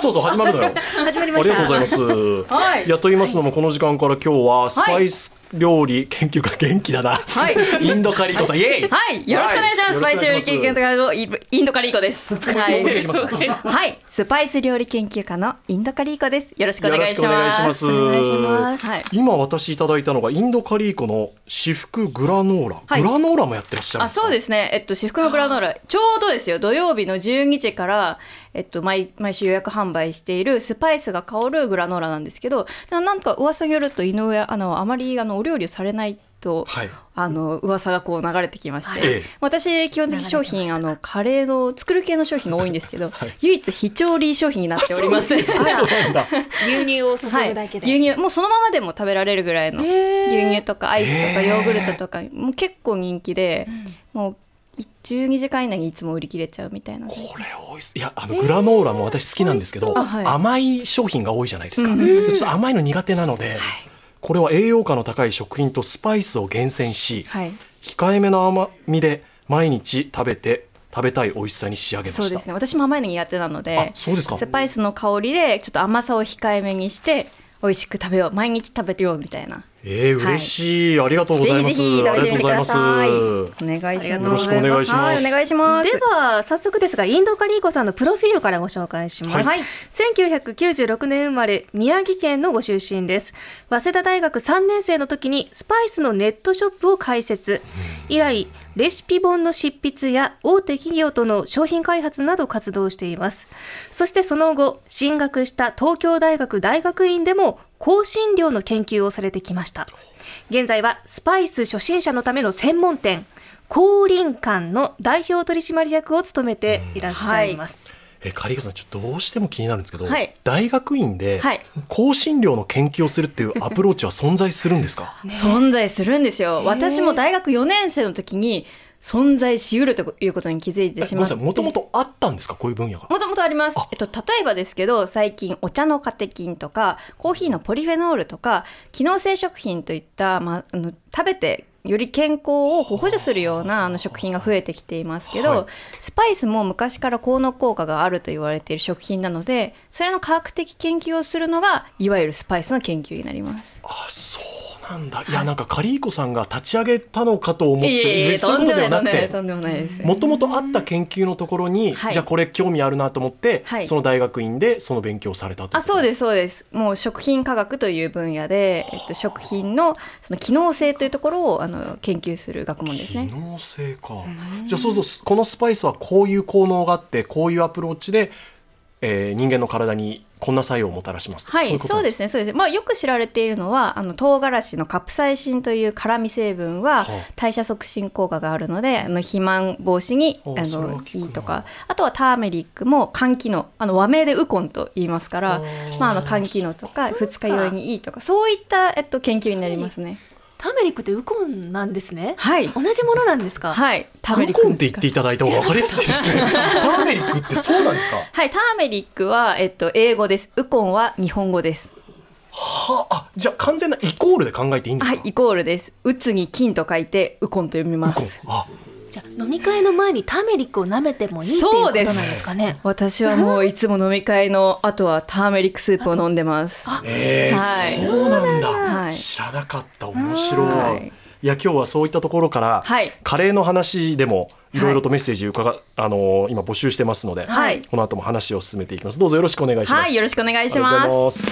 そうそう始まるのよ。始まりました。ありがとうございます、はい。やと言いますのもこの時間から今日はスパイス料理研究家元気だな、はい。インドカリーコさんイエイ。はい、よろしくお願いします。スパイス料理研究家のインドカリーコです。はい。はい、スパイス料理研究家のインドカリーコです。よろしくお願いしよろしくお願いしま。ます。すお願いします。はい。今私いただいたのがインドカリーコの至福グラノーラ、はい。グラノーラもやってらっしゃるんあ、ですか？そうですね。えっと、至福のグラノーラ、ちょうどですよ。土曜日の12時から、えっと、毎毎週予約販売しているスパイスが香るグラノーラなんですけど、ななんか噂によると井上アナはあまりあのお料理をされないと、はい。あの噂がこう流れてきまして、はいええ。私基本的に商品あのカレーの作る系の商品が多いんですけど、はい。唯一非調理商品になっております。牛乳を注はいぐだけで、牛乳もうそのままでも食べられるぐらいの牛乳とかアイスとかヨーグルトとかもう結構人気で、もう12時間以内にいつも売り切れちゃうみたいな。これ美味しいいやあのグラノーラも私好きなんですけど、美味しそう。あはい。甘い商品が多いじゃないですか、うん。でちょっと甘いの苦手なので、これは栄養価の高い食品とスパイスを厳選し、はい。控えめな甘みで毎日食べて食べたい美味しさに仕上げました。そうですね。私も甘いの苦手なのあでそうですか。スパイスの香りでちょっと甘さを控えめにして美味しく食べよう。毎日食べてようみたいなえー、嬉しい、ありがとうございます。ぜひぜひありがとうございます。食べてみてくださいお願いします。よろしくお願いします。はいお願いします。では早速ですがインドカリーコさんのプロフィールからご紹介します、はい。1996年生まれ宮城県のご出身です。早稲田大学3年生の時にスパイスのネットショップを開設。以来レシピ本の執筆や大手企業との商品開発など活動しています。そしてその後進学した東京大学大学院でも香辛料の研究をされてきました。現在はスパイス初心者のための専門店香林館の代表取締役を務めていらっしゃいます、えカリカさんちょっとどうしても気になるんですけど、はい。大学院ではい。香辛料の研究をするっていうアプローチは存在するんですか？存在するんですよ。私も大学4年生の時に存在しうるということに気づいてしまって。いもともとあったんですか？こういう分野が。もともとあります。あ。えっと、例えばですけど、最近お茶のカテキンとか、コーヒーのポリフェノールとか、機能性食品といった、まあ、あの食べてより健康を補助するようなあ。の食品が増えてきていますけど、はい。スパイスも昔から効能効果があると言われている食品なので、それの科学的研究をするのが、いわゆるスパイスの研究になります。あそうなんだ。いやなんかカリーコさんが立ち上げたのかと思ってそういうことではなくて。もともとあった研究のところに、はい。じゃあこれ興味あるなと思って、はい。その大学院でその勉強をされたとあそうですすそうです。もう食品科学という分野で、えっと、食品のその機能性というところをあの研究する学問です機ね。能性か。じゃあそうするとこのスパイスはこういう効能があってこういうアプローチで、えー人間の体にこんな作用をもたらしますと。はい、そうですね、そうです。ね。まあ、よく知られているのは、あの唐辛子のカプサイシンという辛味成分ははあ。代謝促進効果があるので、あの肥満防止にああのいいとか、あとはターメリックも肝機能、あの和名でウコンと言いますからまあ、あの肝機能とか二日酔いにいいとか、そういったえっと研究になりますね。ターメリックってウコンなんですね。はい、同じものなんですか、はい、ターメリウックコンって言っていただいた方が分かりやすいですね。ターメリックってそうなんですか？はい、ターメリックは、えっと、英語です。ウコンは日本語です。はあじゃあ完全なイコールで考えていいんですか、はい、イコールです。うつに金と書いて、ウコンと読みまウコン。す。あじゃあ飲み会の前にターメリックを舐めてもいいっていうことなんですかね。私はもういつも飲み会の後はターメリックスープを飲んでます。えーはい。そうなんだ、はい。知らなかった。面白い、はい。い、や今日はそういったところから、はい。カレーの話でもいろいろとメッセージ伺、あのー今募集してますので、はい。この後も話を進めていきます。どうぞよろしくお願いします。はい、よろしくお願いしありがとうごます。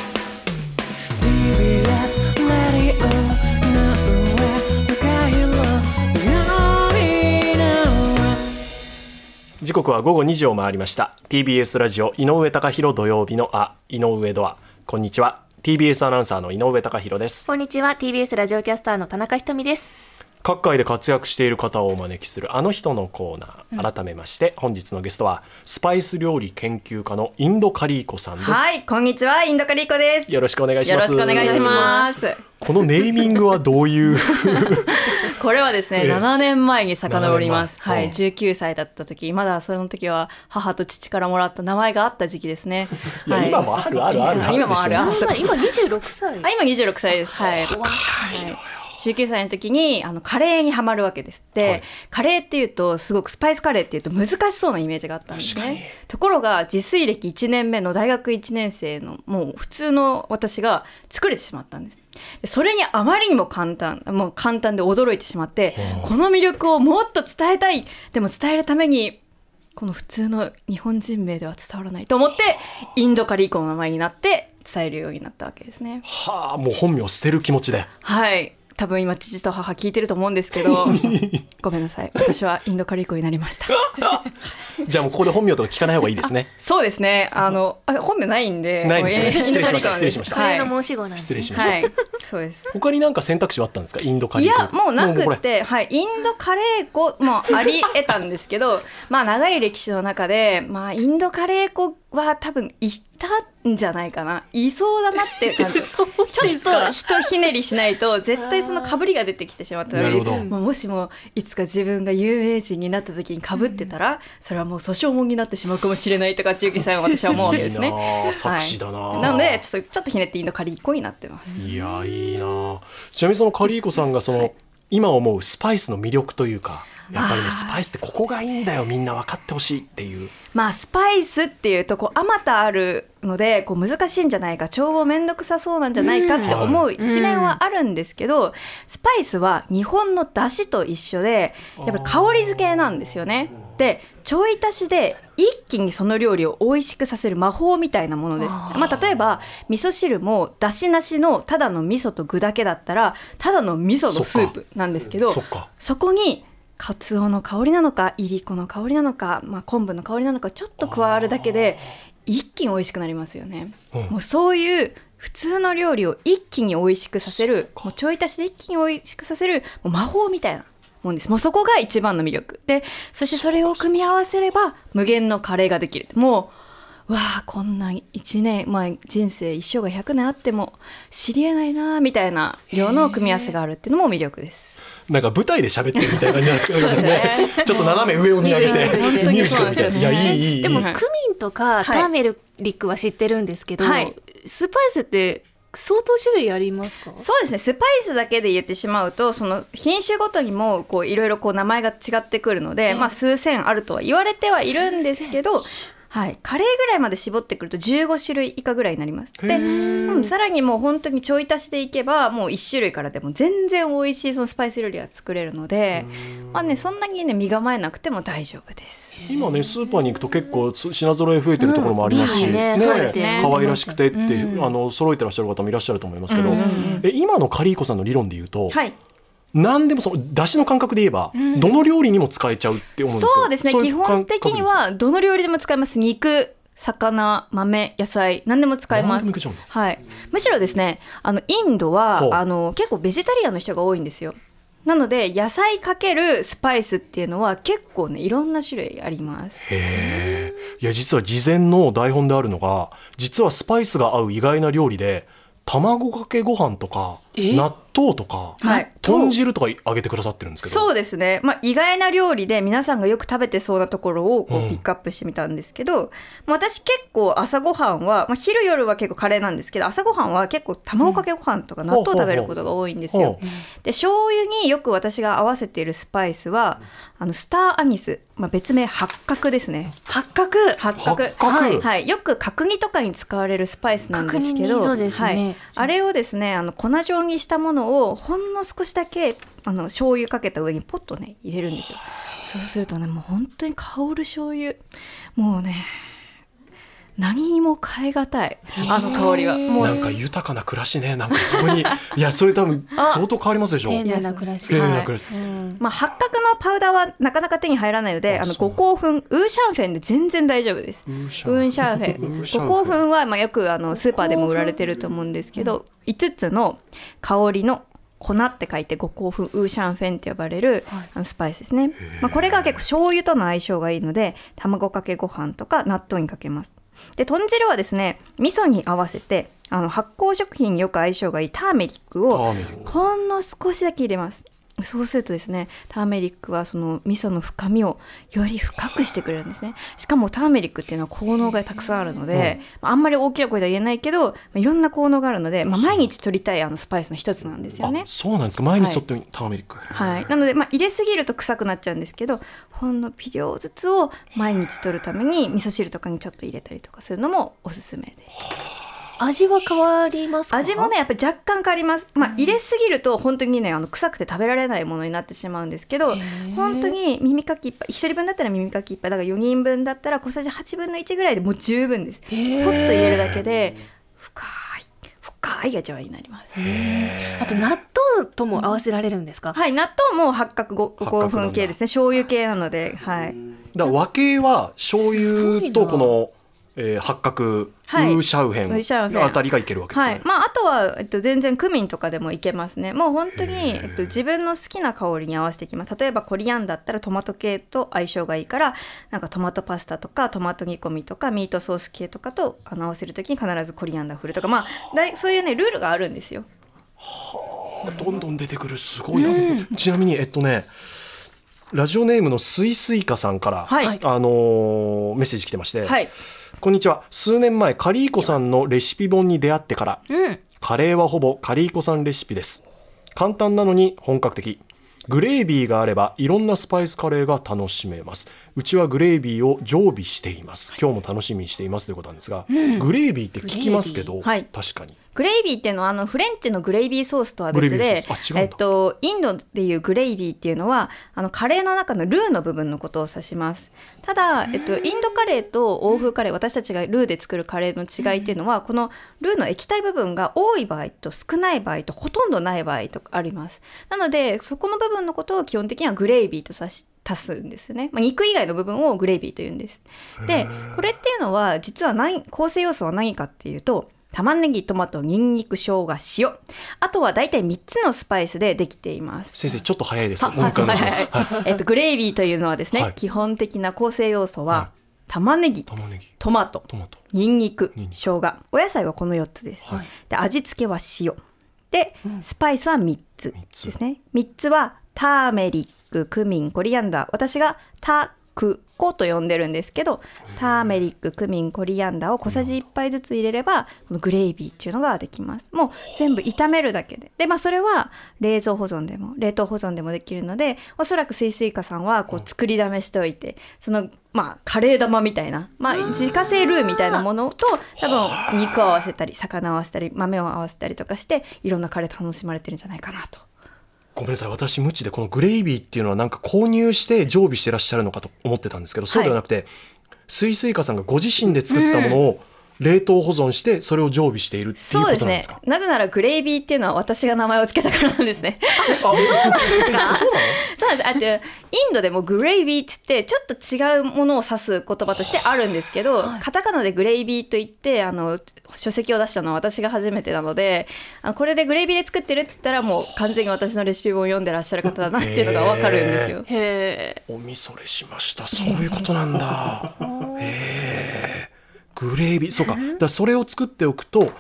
刻は午後2時を回りました。TBS ラジオ井上貴博土曜日のあ井上ドア。こんにちは。TBS アナウンサーの井上貴博です。こんにちは。TBS ラジオキャスターの田中ひとみです。各界で活躍している方をお招きするあの人のコーナー、改めまして本日のゲストはスパイス料理研究家のインドカリーコさんです、はい、こんにちは、インドカリーコです。よろしくお願いしますよろしくお願いします。このネーミングはどういう？これはですね、ええ7年前に遡ります。7年前はい、19歳だった時、まだその時は母と父からもらった名前があった時期ですね。いやはい今もあるあるあるある今もある。あ今今26歳あ今26歳です。はい。若いはい19歳の時にあのカレーにはまるわけですで、はい。カレーっていうとすごくスパイスカレーっていうと難しそうなイメージがあったんで。すねところが自炊歴1年目の大学1年生のもう普通の私が作れてしまったんです。でそれにあまりにも簡単もう簡単で驚いてしまってこの魅力をもっと伝えたい。でも伝えるためにこの普通の日本人名では伝わらないと思ってインドカリーコの名前になって伝えるようになったわけですね。はあもう本名を捨てる気持ちで。はい多分今父と母聞いてると思うんですけど ごめんなさい。私はインドカリーコになりました。じゃあもうここで本名とか聞かない方がいいですね。そうですね。あのあ本名ないんでないですね。失礼しました。失礼しました。カレーはいの申し子なんです、失礼しました、はい。そうです。他になんか選択肢はあったんですか？インドカリコやもうなくて、はい、インドカレー粉もあり得たんですけどまあ長い歴史の中で、まあ、インドカレー粉は多分いたんじゃないかな。いそうだなっていう感じ。ちょっとひとひねりしないと絶対そのかぶりが出てきてしまったのでまあもしもいつか自分が有名人になった時にかぶってたら、それはもう訴訟もんになってしまうかもしれないとか中継さんは私は思うわけですね。いい。作詞だなあはい、なのでちょっとちょっとひねってインドカリー粉になってます。いやいいなちなみにそのカリーコさんがその、今思うスパイスの魅力というかやっぱりねスパイスってここがいいんだよみんな分かってほしいっていう。まあスパイスっていうとこうあまたあるのでこう難しいんじゃないか調合めんどくさそうなんじゃないかって思う一面はあるんですけど、スパイスは日本の出汁と一緒でやっぱり香り付けなんですよね。でちょい足しで一気にその料理を美味しくさせる魔法みたいなものです。まあ、例えば味噌汁も出汁なしのただの味噌と具だけだったらただの味噌のスープなんですけどそこにカツオの香りなのかいりこの香りなのか、まあ、昆布の香りなのかちょっと加わるだけで一気に美味しくなりますよね、うん。もうそういう普通の料理を一気に美味しくさせるもうちょい足しで一気に美味しくさせるもう魔法みたいなもんです。もうそこが一番の魅力。でそしてそれを組み合わせれば無限のカレーができる。もううわあこんな1年まあ人生一生が100年あっても知りえないなあみたいな量の組み合わせがあるっていうのも魅力ですなんか舞台で喋ってるみたいな感じになってね。ちょっと斜め上を見上げてミュージカルみたいな。い。やいいいいいい。でもはいクミンとかタはいーメリックは知ってるんですけど、はい。スパイスって相当種類ありますか？そうですね。スパイスだけで言ってしまうとその品種ごとにもこういろいろこう名前が違ってくるので、まあ、数千あるとは言われてはいるんですけど、はい、カレーぐらいまで絞ってくると15種類以下ぐらいになります。で、うん、さらにもう本当にちょい足しでいけばもう1種類からでも全然美味しいそのスパイス料理が作れるので、まあね、そんなにね身構えなくても大丈夫です。今ねスーパーに行くと結構つ品揃え増えてるところもありますし、うん。ねそうですね。可愛らしくてって、うん。あの揃えてらっしゃる方もいらっしゃると思いますけど、うんうんうん。え今のカリーコさんの理論で言うと、はい何でもその出汁の感覚で言えば、どの料理にも使えちゃうって思うんですけどそうですね。基本的にはどの料理でも使えます。肉魚豆野菜何でも使え何まですはい、むしろですねあのインドはあの結構ベジタリアンの人が多いんですよ。なので野菜かけるスパイスっていうのは結構ねいろんな種類あります。へえいや実は事前の台本であるのが実はスパイスが合う意外な料理で卵かけご飯とか納豆とか、はい。豚汁とかあげてくださってるんですけど。そうですね、まあ、意外な料理で皆さんがよく食べてそうなところをこうん。うピックアップしてみたんですけど、まあ私結構朝ごはんは、まあ、昼夜は結構カレーなんですけど朝ごはんは結構卵かけご飯とか納豆食べることが多いんですよ。ほうで醤油によく私が合わせているスパイスはあのスターアニス、まあ、別名八角ですね。八角。八角。八角。はい。はい、よく角煮とかに使われるスパイスなんですけ角煮にどそうですね。はい、あれをですねあの粉状ににしたものをほんの少しだけあの醤油かけた上にポッとね入れるんですよ。そうするとねもう本当に香る醤油。もうね何にも変え難い。あの香りは。もう。なんか豊かな暮らしね。なんかそこに。いや それ多分相当変わりますでしょ。丁寧な暮らし。丁寧な暮らし、うん。まあ、八角のパウダーはなかなか手に入らないのであの五香粉ウーシャンフェンで全然大丈夫です。ウーシャン。フェン。五香粉はまあよくあのスーパーでも売られてると思うんですけど5つの香りの粉って書いて五香粉ウーシャンフェンって呼ばれるあのスパイスですね、まあ、これが結構醤油との相性がいいので卵かけご飯とか納豆にかけますで豚汁はですね味噌に合わせてあの発酵食品によく相性がいいターメリックタをほんの少しだけ入れますそうするとですねターメリックはその味噌の深みをより深くしてくれるんですね。しかもターメリックっていうのは効能がたくさんあるので、まああんまり大きな声では言えないけど、まあいろんな効能があるので、まあ、毎日取りたいあのスパイスの一つなんですよね。あそうなんです。か毎日とってみターメリック、はい、なので、まあ、入れすぎると臭くなっちゃうんですけどほんの微量ずつを毎日取るために味噌汁とかにちょっと入れたりとかするのもおすすめです味は変わりますか？味もねやっぱり若干変わります、まあ、入れすぎると本当にねあの臭くて食べられないものになってしまうんですけど本当に耳かき1杯1人分だったら耳かき1杯だから4人分だったら小さじ8分の1ぐらいでもう十分です。ポッと入れるだけで深い深い味わいになります。あと納豆とも合わせられるんですか、はい納豆も八角ご八角なんだ5分系ですね。醤油系なのではい。だ和系は醤油とこの、えー八角、はい。ウーシャウヘンあたりがいけるわけですよね、はい、まああとは、えっと、全然クミンとかでもいけますね。もう本当に、えっと、自分の好きな香りに合わせていきます。例えばコリアンだったらトマト系と相性がいいからなんかトマトパスタとかトマト煮込みとかミートソース系とかとあの合わせる時に必ずコリアンダー振るとか。まあだいそういうねルールがあるんですよ。どんどん出てくるすごいな、ちなみにえっとねラジオネームのすいすいかさんから、はい。あのーメッセージ来てまして、はいこんにちは。数年前カリーコさんのレシピ本に出会ってからうん。カレーはほぼカリーコさんレシピです。簡単なのに本格的。グレービーがあればいろんなスパイスカレーが楽しめますうちはグレービーを常備しています。今日も楽しみにしていますということなんですが、グレービーって聞きますけど、はい。確かに。グレイビーっていうのはあのフレンチのグレイビーソースとは別でえっと、インドっていうグレイビーっていうのはあのカレーの中のルーの部分のことを指します。ただ、えっと、インドカレーと欧風カレー私たちがルーで作るカレーの違いっていうのはこのルーの液体部分が多い場合と少ない場合とほとんどない場合とあります。なのでそこの部分のことを基本的にはグレイビーと指し足すんですよね、まあ、肉以外の部分をグレイビーというんです。でこれっていうのは実は何構成要素は何かっていうと玉ねぎトマトニンニク生姜塩。あとは大体3つのスパイスでできています。先生ちょっと早いです。もう一回お願いします、えっと、グレイビーというのはですね、はい。基本的な構成要素は、はい。玉ねぎ玉ねぎ。トマトトマト。ニンニクニンニク。生姜。お野菜はこの4つです、はい。で味付けは塩でスパイスは3つつですね。3つはターメリッククミンコリアンダー。私がタクコと呼んでるんですけどターメリッククミンコリアンダーを小さじ1杯ずつ入れればこのグレイビーっていうのができますもう全部炒めるだけででまあそれは冷蔵保存でも冷凍保存でもできるのでおそらくスイスイカさんはこう作りだめしておいてそのまあカレー玉みたいなまあ自家製ルーみたいなものと多分肉を合わせたり魚を合わせたり豆を合わせたりとかしていろんなカレー楽しまれてるんじゃないかなと。ごめんなさい私無知でこのグレイビーっていうのはなんか購入して常備してらっしゃるのかと思ってたんですけどそうではなくて、スイスイカさんがご自身で作ったものを冷凍保存してそれを常備しているっていうこそうですねとなんですか。なぜならグレイビーっていうのは私が名前を付けたからなんですね。あそうなんですか？そうなの？そうなんです。あと、インドでもグレイビーって言って、ちょっと違うものを指す言葉としてあるんですけど、カタカナでグレイビーと言って、あの、書籍を出したのは私が初めてなので、あのこれでグレイビーで作ってるって言ったら、もう完全に私のレシピ本を読んでらっしゃる方だなっていうのがわかるんですよ。へえおみそれしました。そういうことなんだ。へえ。グレービー、そうか。だそれを作っておくと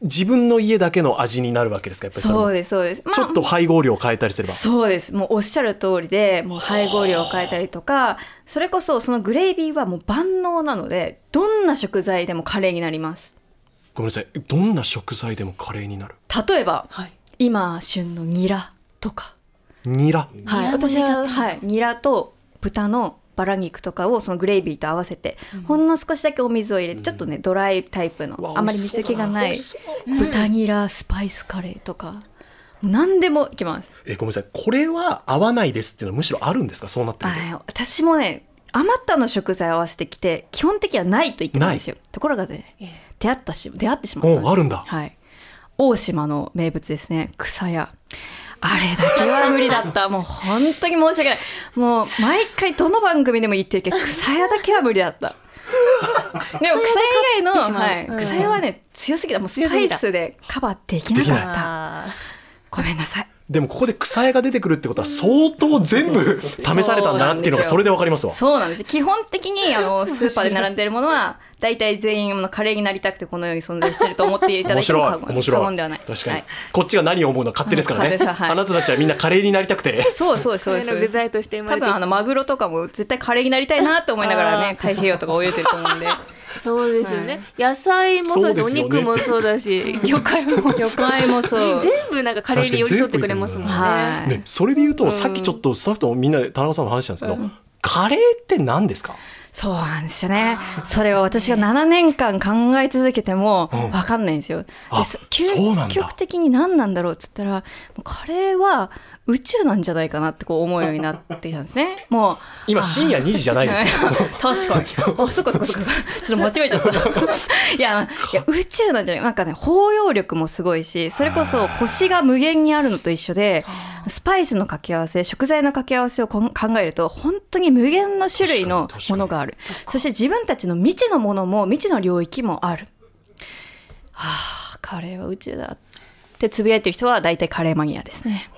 自分の家だけの味になるわけですか？やっぱりそうです、そうです。まあちょっと配合量を変えたりすれば。そうです。もうおっしゃる通りで、もう配合量を変えたりとか、それこそそのグレイビーはもう万能なので、どんな食材でもカレーになります。ごめんなさい。どんな食材でもカレーになる？例えば、はい今旬のニラとか、ニラ。はい、私は、はい、ニラと豚のバラ肉とかをそのグレイビーと合わせて、ほんの少しだけお水を入れて、ちょっとねドライタイプの、あんまり水気がない豚ニラスパイスカレーとか。何でもいきます。えごめんなさい。これは合わないですっていうのはむしろあるんですか？そうなって私もね余ったの食材を合わせてきて基本的にはないと言ってたんですよ。ところがね出会ったし出会ってしまったんですあるんだ。はい。大島の名物ですね。草屋あれだけは無理だった。もう本当に申し訳ない。もう毎回どの番組でも言ってるけど草屋だけは無理だった。でも草屋以外の、はい、うん。草屋はね強すぎた。もうスパイスでカバーできなかった。あごめんなさい。でもここで草絵が出てくるってことは相当全部 試されたんだなっていうのがそれでわかりますわ。そうなんです。基本的にあのスーパーで並んでるものは大体全員あのカレーになりたくてこのように存在してると思っていただいいても。過言面白い。過言ではない。確かに、はい。こっちが何を思うのは勝手ですからね、はい。あなたたちはみんなカレーになりたくて。そうそうそうですの具材として生まれてきた多分あのマグロとかも絶対カレーになりたいなって思いながらね太平洋とか泳いでると思うんで。そうですよね、野菜もそうです。お肉もそうだし。魚介も魚介もそう。全部なんかカレーに寄り添ってくれますもんね。はいね、それで言うと、さっきちょっとスタッフとみんなで田中さんも話したんですけど、カレーって何ですか？そうなんですよね。それは私が7年間考え続けてもうん分かんないんですよ。あで究極的に何なんだろうっつったら、もうカレーは宇宙なんじゃないかなってこう思うようになってきたんですね。もう今深夜2時じゃないですよ 確かに。あ、そっかそっかそっか。ちょっと間違えちゃった。いや、いや宇宙なんじゃないなんかね、包容力もすごいし、それこそ星が無限にあるのと一緒で、スパイスの掛け合わせ、食材の掛け合わせを考えると、本当に無限の種類のものがある。そして自分たちの未知のものも未知の領域もある。はあ、カレーは宇宙だっでつぶやいてる人は大体カレーマニアですね。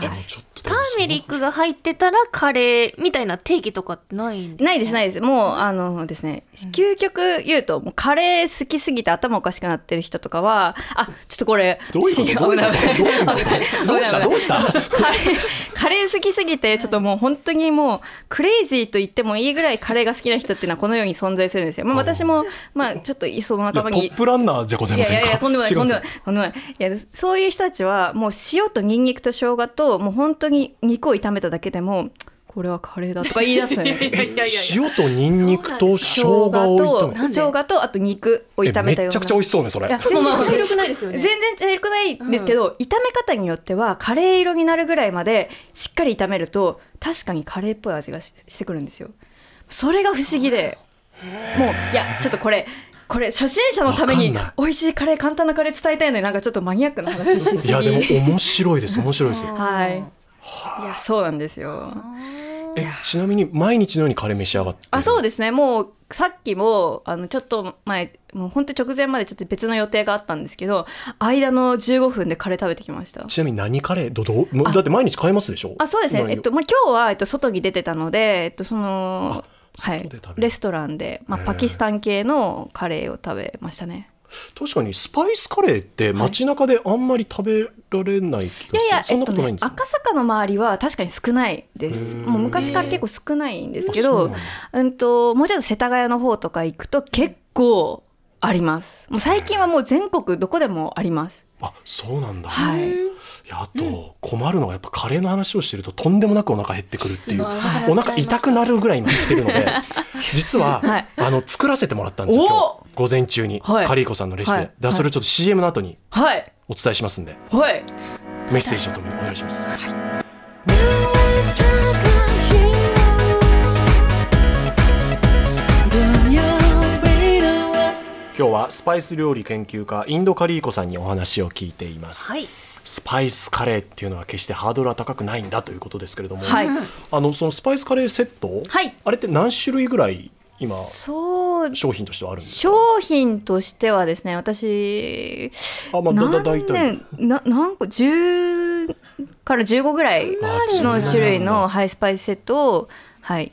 でもちょっとターメリックが入ってたらカレーみたいな定義とかってないんでないですないです。もうあのですね究極言うともうカレー好きすぎて頭おかしくなってる人とかはあちょっとこれどうした どうした？カレーカレー好きすぎてちょっともう本当にもうクレイジーと言ってもいいぐらいカレーが好きな人っていうのはこのように存在するんですよ、まあ、私もまあちょっとその仲間にップランナーじゃございません。かいやいやとんでもない違うん。とんでもないとんでもないいやそういう人たちはもう塩とニンニクと生姜ともう本当に肉を炒めただけでもこれはカレーだとか言い出すね。塩とニンニクと生姜を炒めと生姜とあと肉をえ炒めたような。めちゃくちゃ美味しそうねそれ。全まあ然茶色くないですよね。全然茶色くないんですけど、炒め方によってはカレー色になるぐらいまでしっかり炒めると確かにカレーっぽい味がししてくるんですよ。それが不思議で。もういやちょっとこれこれ初心者のために美味しいカレー簡単なカレー伝えたいのになんかちょっとマニアックな話しすぎいやでも面白いです面白いです。はいいやそうなんですよ。えちなみに毎日のようにカレー召し上がってるあそうですね。もうさっきもあのちょっと前もう本当直前までちょっと別の予定があったんですけど間の15分でカレー食べてきました。ちなみに何カレー？どど？うもうだって毎日買えますでしょ？あそうですね、今えっとまあ、今日は、えっと、外に出てたので、えっと、そのはい。レストランで、まあ、パキスタン系のカレーを食べましたね確かにスパイスカレーって街中であんまり食べられない気がする、いやいや、そんなことないんですか、赤坂の周りは確かに少ないです。もう昔から結構少ないんですけどそうなんともうちょっと世田谷の方とか行くと結構あります。もう最近はもう全国どこでもあります。あそうなんだ、はいあと困るのはやっぱカレーの話をしてるととんでもなくお腹減ってくるっていう、はいお腹痛くなるぐらい今言ってるので 実は、はい。あの作らせてもらったんですよ今日午前中に、はい。カリーコさんのレシピで、はい。それをちょっと CM の後にはい。お伝えしますんではい。メッセージとともにお願いします、今日はスパイス料理研究家インドカリーコさんにお話を聞いています、はいスパイスカレーっていうのは決してハードルは高くないんだということですけれども、はい。あのそのスパイスカレーセット、はい。あれって何種類ぐらい今そう。商品としてはあるんですか？商品としてはですね私あまあだだ大何体。年な何個10から15ぐらいの種類のハイスパイスセットをはい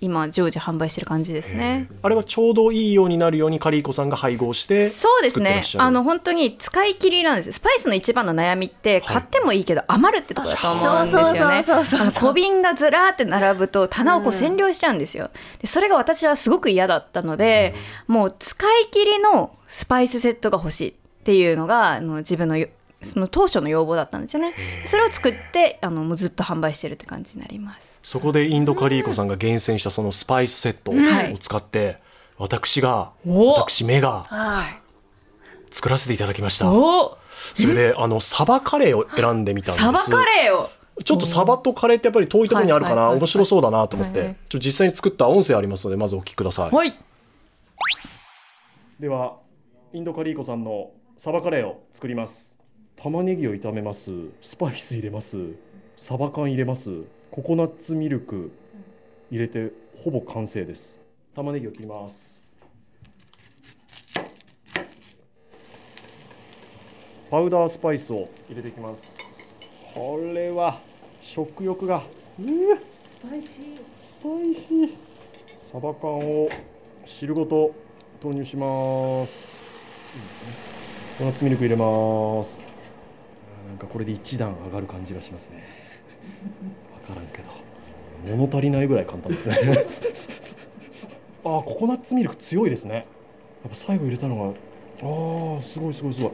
今常時販売してる感じですね。あれはちょうどいいようになるようにカリーコさんが配合してそうですね。作ってらっしゃる。あの本当に使い切りなんです。スパイスの一番の悩みって買ってもいいけど余るってところだと思うんですよね。そうそうそうそうあの小瓶がずらーって並ぶと棚をこう占領しちゃうんですよ。でそれが私はすごく嫌だったのでもう使い切りのスパイスセットが欲しいっていうのがあの自分のよその当初の要望だったんですよね。それを作ってあのもうずっと販売してるって感じになります。そこでインドカリーコさんが厳選したそのスパイスセットはい。を使って、私がお私目がはい。作らせていただきました。おそれであのサバカレーを選んでみたんです。サバカレーを？ちょっとサバとカレーってやっぱり遠いところにあるかな、面白そうだなと思って、ちょっと実際に作った音声ありますのでまずお聞きください、はい。ではインドカリーコさんのサバカレーを作ります玉ねぎを炒めます。スパイス入れます。サバ缶入れます。ココナッツミルク入れてほぼ完成です。玉ねぎを切ります。パウダースパイスを入れていきます。これは食欲が。スパイシー。スパイシー。サバ缶を汁ごと投入します。ココナッツミルク入れますなんかこれで一段上がる感じがしますね。わからんけど。物足りないぐらい簡単ですね。あーココナッツミルク強いですね。やっぱ最後入れたのがあーすごいすごいすごい。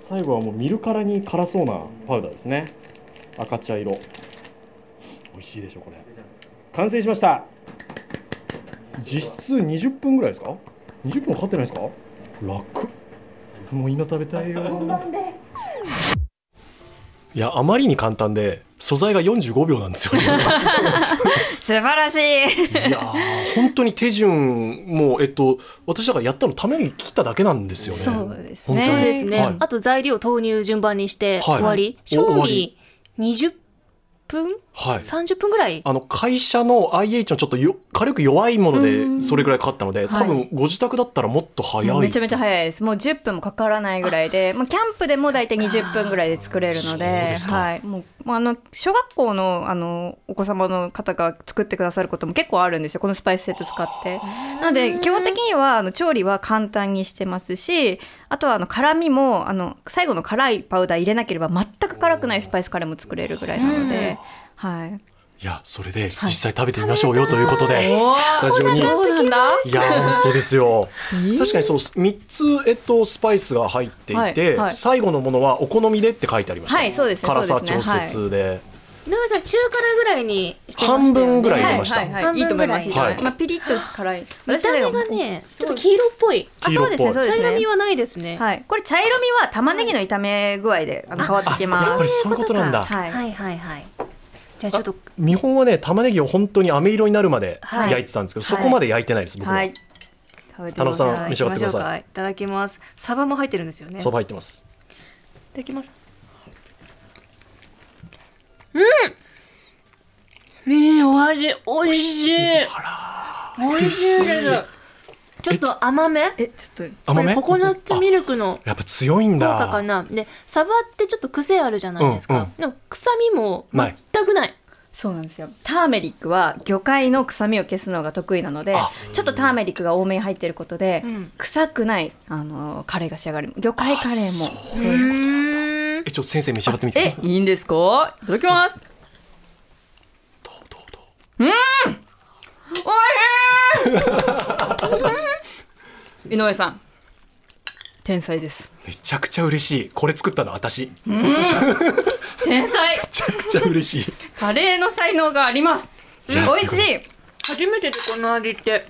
最後はもう見るからに辛そうなパウダーですね。赤茶色。美味しいでしょこれ。完成しました。実質20分ぐらいですか？20分かかってないですか？楽。もう今食べたいよ。いやあまりに簡単で素材が45秒なんですよ。い 素晴らしい。やー本当に手順もうえっと私だからやったのために切っただけなんですよね。そうです本当に。そうですね、はい。あと材料投入順番にしてはい。終わり、お賞終わ味20分？はい。30分ぐらい？あの会社の IH のちょっとよ軽く弱いものでそれぐらいかかったので、はい。多分ご自宅だったらもっと早い、めちゃめちゃ早いです。もう10分もかからないぐらいで、まあ、キャンプでも大体20分ぐらいで作れるのではい、もうまああの小学校のあのお子様の方が作ってくださることも結構あるんですよこのスパイスセット使って。なので基本的にはあの調理は簡単にしてますしあとはあの辛みもあの最後の辛いパウダー入れなければ全く辛くないスパイスカレーも作れるぐらいなので。はい、いやそれで実際食べてみましょうよということで、スタジオに。いや本当ですよ。確かにそう3つ、えっと、スパイスが入っていて、はいはい。最後のものはお好みでって書いてありました、はいそうですね辛さそうですね。調節で、井上さん中辛ぐらいにしてましたよね。半分ぐらい入れました。はいはいはい、い。いと思います。はい。まあピリッと辛い。見た目がねちょっと黄色っぽい。あ、そうですね、そうですね。茶色みはないですね、はい、これ茶色みは玉ねぎの炒め具合であの変わってきます。やっぱりそういうことなんだ、はい、はいはいはいじゃあちょっと見本はね玉ねぎを本当に飴色になるまではい。焼いてたんですけど、はい。そこまで焼いてないです僕は、はい。田中さん召し上がってください。いただきます。サバも入ってるんですよね。いそば入ってます。ただきます。うん。ねえお味おいしい。おいしいですちょっと甘め？え、ちょっと。甘め？ココナッツミルクのやっぱ強いん効だ果かな。でサバってちょっと癖あるじゃないですか、うんうんでも臭みもない。全くない。そうなんですよ。ターメリックは魚介の臭みを消すのが得意なのであ、ちょっとターメリックが多めに入ってることで、うん。臭くないあのカレーが仕上がる。魚介カレーも。あそういうこと。うんえちょっと先生召し上がってみてください。いいんですか？いただきます。どうどうどう？井上さん、天才です。めちゃくちゃ嬉しい。これ作ったの私。め天才。ちゃくちゃ嬉しい。カレーの才能があります。いや美味しい。初めてでこの味って。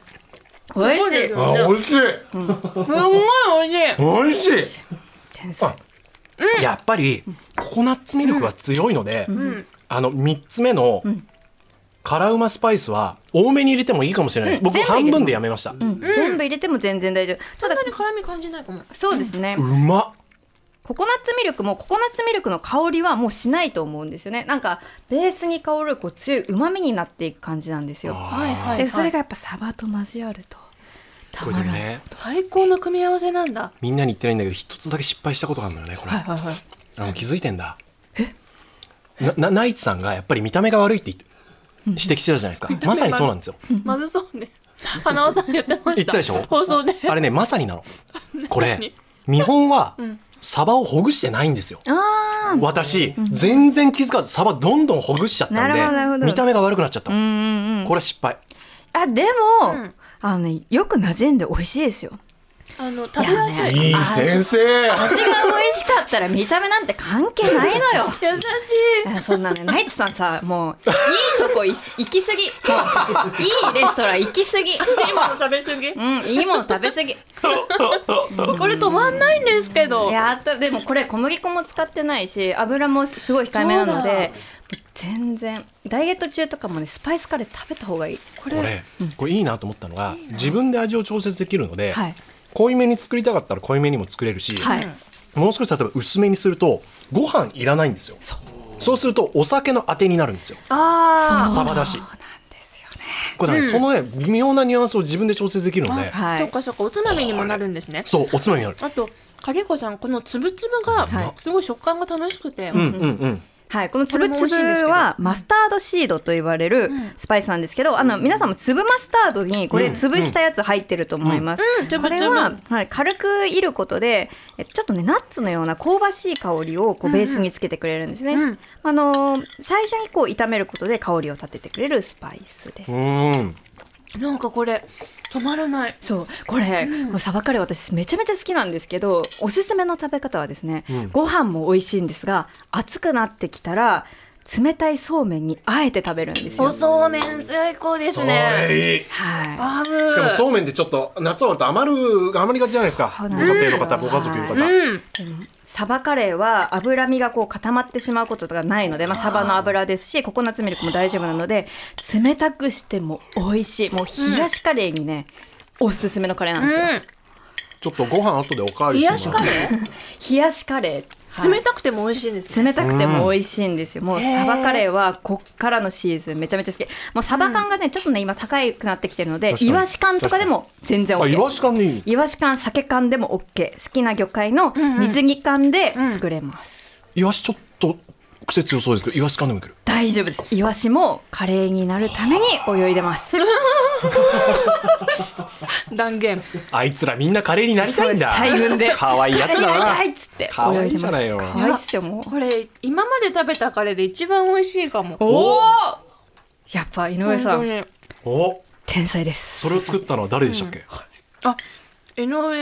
美味しい。美味しい。すんごい美味しい。美味しい。天才。やっぱりココナッツミルクは強いので、あの3つ目の辛うまスパイスは多めに入れてもいいかもしれないです、僕全部入れても。半分でやめました、ううん。全部入れても全然大丈夫。ただそんなに辛み感じないかも。そうですね。まっ。ココナッツミルクもココナッツミルクの香りはもうしないと思うんですよね。なんかベースに香るこう強い旨味になっていく感じなんですよ。はいはい、はい、でそれがやっぱサバと交わるとたまらね。最高の組み合わせなんだ。みんなに言ってないんだけど一つだけ失敗したことがあるんだよねこれ、はいはいはい。あの気づいてんだ。ななナイツさんがやっぱり見た目が悪いって言って指摘してたじゃないですか。まさにそうなんですよ。まずそうね。花輪さん言ってました。言ってたでしょ？放送で。あれねまさになの。これ見本はサバをほぐしてないんですよ。あ私全然気づかずサバどんどんほぐしちゃったなるほどなるほど。んで見た目が悪くなっちゃった。あ。うのんうんうん。これは失敗。あでも、ん。あのねよく馴染んで美味しいですよ。あの食べやすい。いいい先生。味がしかったら見た目なんて関係ないのよ。優しい。あそんなねナイツさんさもういいとこい行き過ぎ。もういいレストラン行き過ぎ。今の食べ過ぎ。うんいいもの食べ過ぎ。い これ止まんないんですけど。やあとでもこれ小麦粉も使ってないし油もすごい控えめなので全然ダイエット中とかもねスパイスカレー食べた方がいい。これこれこれいいなと思ったのが自分で味を調節できるのではい。濃いめに作りたかったら濃いめにも作れるしはいもう少し例えば薄めにするとご飯いらないんですよ。そう。するとお酒のあてになるんですよ。あサバだしそうなんですよね。これ、ねそのね微妙なニュアンスを自分で調節できるので。あ、はい。そっかそっか。おつまみにもなるんですね。そうおつまみになる。あとカリコさんこのつぶつぶがはい。すごい食感が楽しくて、うんうんうんはい、この粒々味しいんですけど。はマスタードシードと言われるスパイスなんですけど、あの皆さんも粒マスタードにこれ潰したやつ入ってると思います。うん。これは、はい、軽くいることでえちょっとねナッツのような香ばしい香りをこうベースにつけてくれるんですね。うん。あのー最初にこう炒めることで香りを立ててくれるスパイスでう。ーんなんかこれ止まらない。そうこれ、このサバカレー私めちゃめちゃ好きなんですけどおすすめの食べ方はですね、ご飯も美味しいんですが熱くなってきたら冷たいそうめんにあえて食べるんですよ。おそうめん最高ですそねれいい。は合うしかもそうめんってちょっと夏終わると余る余りがちじゃないですか。ご家庭の方ご家族いる方、うん。い、サバカレーは脂身がこう固まってしまうことがないので、まあ、サバの油ですしココナッツミルクも大丈夫なので冷たくしても美味しい。もう冷やしカレーにね、おすすめのカレーなんですよ。ちょっとご飯後でおかわり冷やしてもらしカレー？冷やしカレー、はい冷たくても美味しいんですね冷たくても美味しいんですよ。もうサバカレーはこっからのシーズンめちゃめちゃ好き。もうサバ缶がね、ちょっとね今高くなってきてるので、イワシ缶とかでも全然あイ OK。ワシ缶でいいイワシ缶、鮭缶でも OK。好きな魚介の水煮缶で作れます。イワシちょっと癖強そうですけどイワシ缶でもいける大丈夫です。イワシもカレーになるために泳いでます。断言あいつらみんなカレーになりたいんだ大群で。可愛いやつだなっつって可愛い。じゃないよ可愛いっすよもう。これ今まで食べたカレーで一番美味しいかもおお。やっぱ井上さんお天才です。それを作ったのは誰でしたっけ、あ井上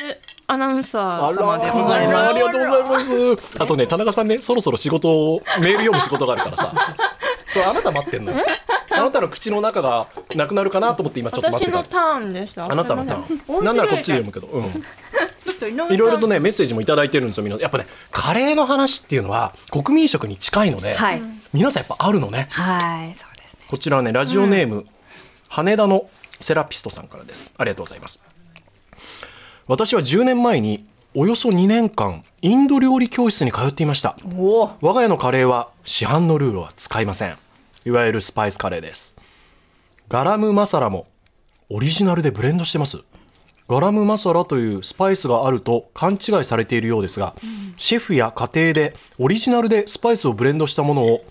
アナウンサーあ様でらございます。ありがとうございます。あとね田中さんねそろそろ仕事をメール読む仕事があるからさ。そうあなた待ってんのよ。あなたの口の中がなくなるかなと思って今ちょっと待ってた。私のターンでした。あなたのターン。なんならこっちで読むけど。うん。いろいろとねメッセージもいただいてるんですよみんな。やっぱねカレーの話っていうのは国民食に近いので、はい。皆さんやっぱあるのね。はい、そうですね。こちらはねラジオネーム、羽田のセラピストさんからです。ありがとうございます私は10年前におよそ2年間インド料理教室に通っていました。我が家のカレーは市販のルールは使いません。いわゆるスパイスカレーです。ガラムマサラもオリジナルでブレンドしてます。ガラムマサラというスパイスがあると勘違いされているようですが、シェフや家庭でオリジナルでスパイスをブレンドしたものを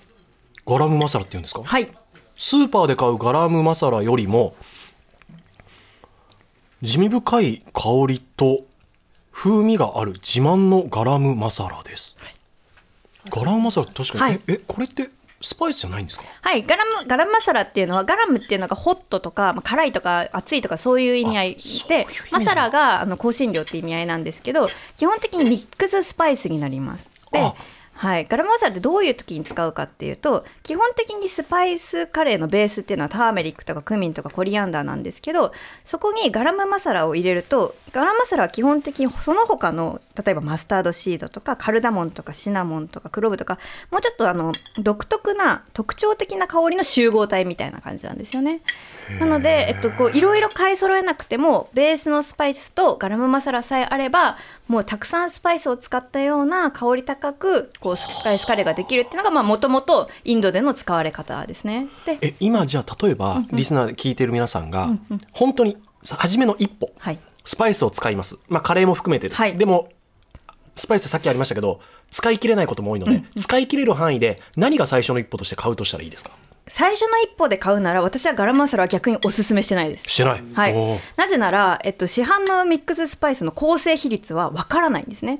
ガラムマサラって言うんですか？はい。スーパーで買うガラムマサラよりも地味深い香りと風味がある自慢のガラムマサラです、ガラムマサラ確かに、はい。ええこれってスパイスじゃないんですか？はい、ガラムガラムマサラっていうのはガラムっていうのがホットとか、まあ、辛いとか熱いとかそういう意味合いでマサラがあの香辛料って意味合いなんですけど基本的にミックススパイスになります。であはい、ガラムマサラってどういう時に使うかっていうと基本的にスパイスカレーのベースっていうのはターメリックとかクミンとかコリアンダーなんですけどそこにガラムマサラを入れるとガラムマサラは基本的にその他の例えばマスタードシードとかカルダモンとかシナモンとかクローブとかもうちょっとあの独特な特徴的な香りの集合体みたいな感じなんですよね。なので、えっと、こういろいろ買い揃えなくてもベースのスパイスとガラムマサラさえあればもうたくさんスパイスを使ったような香り高くこうスパイスカレーができるっていうのがもともとインドでの使われ方ですね。でえ今じゃあ例えば、リスナーで聞いてる皆さんが、本当にさ初めの一歩、はい。スパイスを使います。まあカレーも含めてです、はい。でもスパイスさっきありましたけど使い切れないことも多いので、使い切れる範囲で何が最初の一歩として買うとしたらいいですか？最初の一歩で買うなら私はガラムマサラは逆におすすめしてないです。してない、はい。なぜなら、えっと、市販のミックススパイスの構成比率はわからないんですね。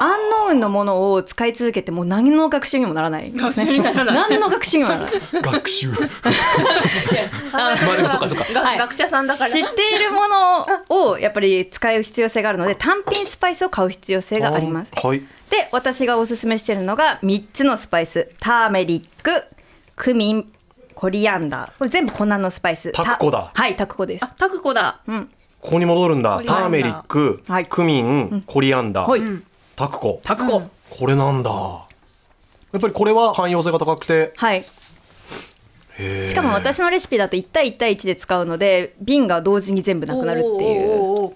アンノーンのものを使い続けてもう何の学習にもならない。んですね。学習にならない。何の学習にもならない。学習。まあでもそっかそっか。学者さんだから。知っているものをやっぱり使う必要性があるので単品スパイスを買う必要性があります。はい。で私がおすすめしているのが3つのスパイス。ターメリッククミンコリアンダー。これ全部粉のスパイス。タクコだ。たはいタクコです。あタクコだ。うん。ここに戻るんだ。コリアンダー。ターメリック、はい。クミンコリアンダー、はい。タクコ。タクコ、これなんだ。やっぱりこれは汎用性が高くて。はい。へーしかも私のレシピだと1対1対1で使うので瓶が同時に全部なくなるっていう。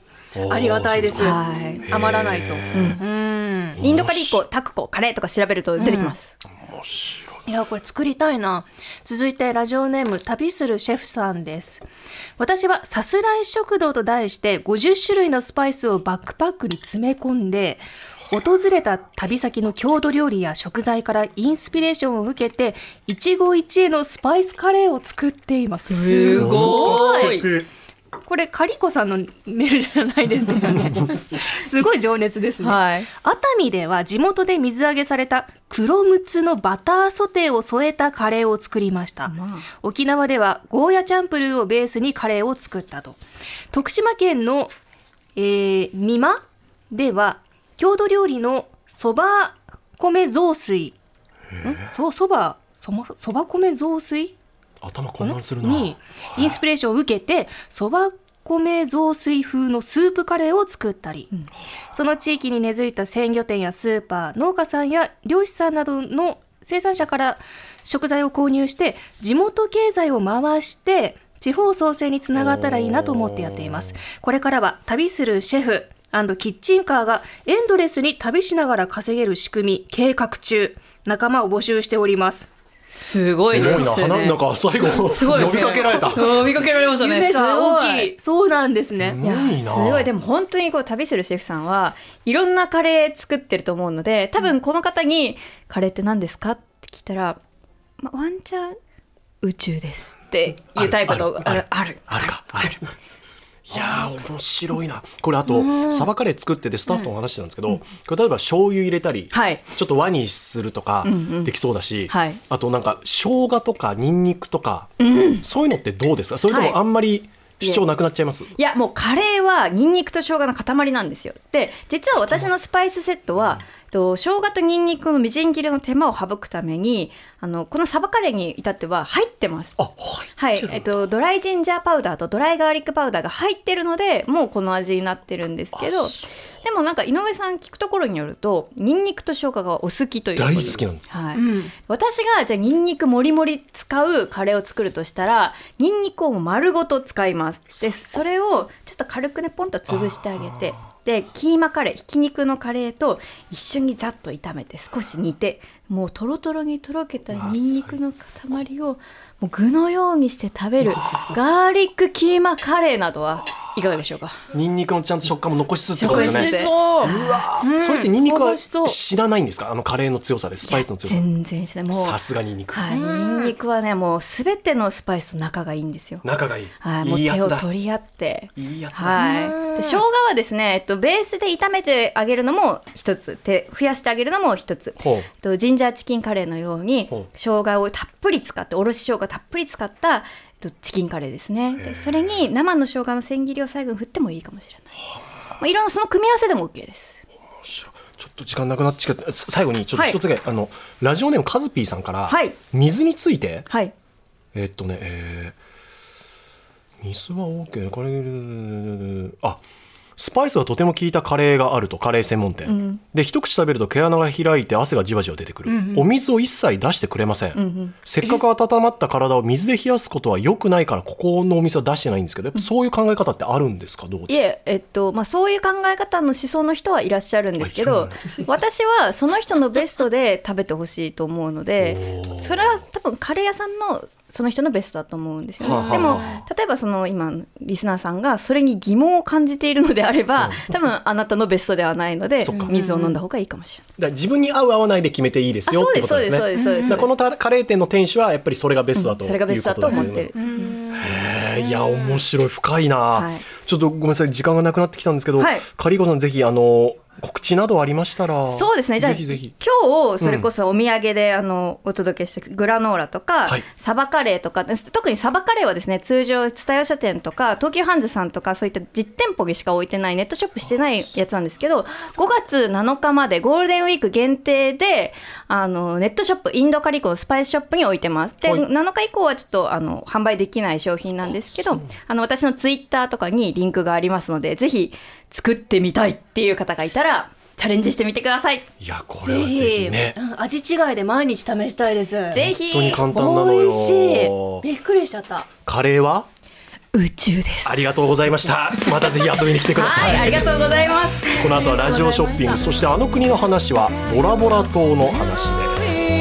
ありがたいです。はい。余らないと。うん。インドカリーコタクコカレーとか調べると出てきます、面白いいやこれ作りたいな。続いてラジオネーム旅するシェフさんです。私はさすらい食堂と題して50種類のスパイスをバックパックに詰め込んで訪れた旅先の郷土料理や食材からインスピレーションを受けて一期一会のスパイスカレーを作っています。すごいこれカリコさんのメールじゃないですよね。すごい情熱ですね、はい。熱海では地元で水揚げされた黒むつのバターソテーを添えたカレーを作りました、沖縄ではゴーヤチャンプルーをベースにカレーを作ったと。徳島県の、えー、美馬では郷土料理のそば米雑炊。ん？そそばそば米雑炊？頭混乱するな。にインスピレーションを受けてそば米雑炊風のスープカレーを作ったり、その地域に根付いた鮮魚店やスーパー農家さんや漁師さんなどの生産者から食材を購入して地元経済を回して地方創生につながったらいいなと思ってやっています。これからは旅するシェフキッチンカーがエンドレスに旅しながら稼げる仕組み計画中。仲間を募集しておりますすごいですね。花なんか最後 すごいね。呼びかけられた。呼びかけられましたね。夢が大きすい。そうなんですね。すごいな。すごい。でも本当にこう旅するシェフさんはいろんなカレー作ってると思うので多分この方に「カレーって何ですか?」って聞いたら「まあ、ワンチャン宇宙です」っていうタイプのあるある。あるかあるいやー面白いな。これあとサバカレー作っててスタッフとも話してたんですけど、これ例えば醤油入れたり、はい。ちょっと和にするとかできそうだし、はい。あとなんか生姜とかニンニクとか、そういうのってどうですか？それとはい。もあんまり主張なくなっちゃいます、いやもうカレーはニンニクと生姜の塊なんですよ。で実は私のスパイスセットは、と生姜とニンニクのみじん切りの手間を省くためにあのこのサバカレーに至っては入ってます。あはい。はい、えっと、ドライジンジャーパウダーとドライガーリックパウダーが入ってるのでもうこの味になってるんですけどでもなんか井上さん聞くところによるとニンニクと生姜がお好きということで。大好きなんです。はい。うん。私がじゃあニンニクもりもり使うカレーを作るとしたらニンニクを丸ごと使います。でそれをちょっと軽くねポンと潰してあげてでキーマカレーひき肉のカレーと一緒にざっと炒めて少し煮てもうとろとろにとろけたニンニクの塊をもう具のようにして食べるガーリックキーマカレーなどはいかがでしょうか？ニンニクのちゃんと食感も残しつつってことですよね。残しつつそれってニンニクは知らないんですか？あのカレーの強さでスパイスの強さ。全然しない。もうさすがニンニク、はい、ニンニクはねもうすべてのスパイスと仲がいいんですよ。仲がいい、はい、もう手をいいやつだ。取り合って。いいやつだ、はい、で生姜はですね、えっと、ベースで炒めてあげるのも一つ。で増やしてあげるのも一つ。ほう。とジンジャーチキンカレーのように生姜をたっぷり使っておろし生姜たっぷり使った、えっと、チキンカレーですね。でそれに生の生姜の千切りを最後に振ってもいいかもしれない、まあ、いろんなその組み合わせでも OK です。ちょっと時間なくなってきて最後にちょっと一つだけ、あのラジオネームカズピーさんから、はい。水について。はい。えっとねえー水は OK これあスパイスがとても効いたカレーがあるとカレー専門店、で一口食べると毛穴が開いて汗がじわじわ出てくる、お水を一切出してくれません、せっかく温まった体を水で冷やすことは良くないからここのお店は出してないんですけどそういう考え方ってあるんですか？どういですか？え、えっとまあ、そういう考え方の思想の人はいらっしゃるんですけどる私はその人のベストで食べてほしいと思うのでそれは多分カレー屋さんのその人のベストだと思うんですよはあはあね。でも例えばその今リスナーさんがそれに疑問を感じているのであれば多分あなたのベストではないので水を飲んだ方がいいかもしれない。だ自分に合う合わないで決めていいですあよってそうですことですねそうですそうですそうです。このタカレー店の店主はやっぱりそれがベストだと、それがベストだと思ってる。へーいや面白い。深いな、はい。ちょっとごめんなさい時間がなくなってきたんですけど、はい。カリーコさんぜひあの告知などありましたらそうですね。じゃあぜひぜひ。今日それこそお土産であのお届けしてグラノーラとか、はい。サバカレーとか特にサバカレーはですね通常蔦屋書店とか東急ハンズさんとかそういった実店舗にしか置いてないネットショップしてないやつなんですけど5月7日までゴールデンウィーク限定であのネットショップインドカリコのスパイスショップに置いてます。ではい。7日以降はちょっとあの販売できない商品なんですけどあの私のツイッターとかにリンクがありますのでぜひ作ってみたいっていう方がいたらチャレンジしてみてください。いやこれはぜひね。うん味違いで毎日試したいです。ぜひ本当に簡単なのよ。美味しい。びっくりしちゃった。カレーは？宇宙です。ありがとうございました。またぜひ遊びに来てください、はい、ありがとうございます。この後はラジオショッピングそしてあの国の話はボラボラ島の話です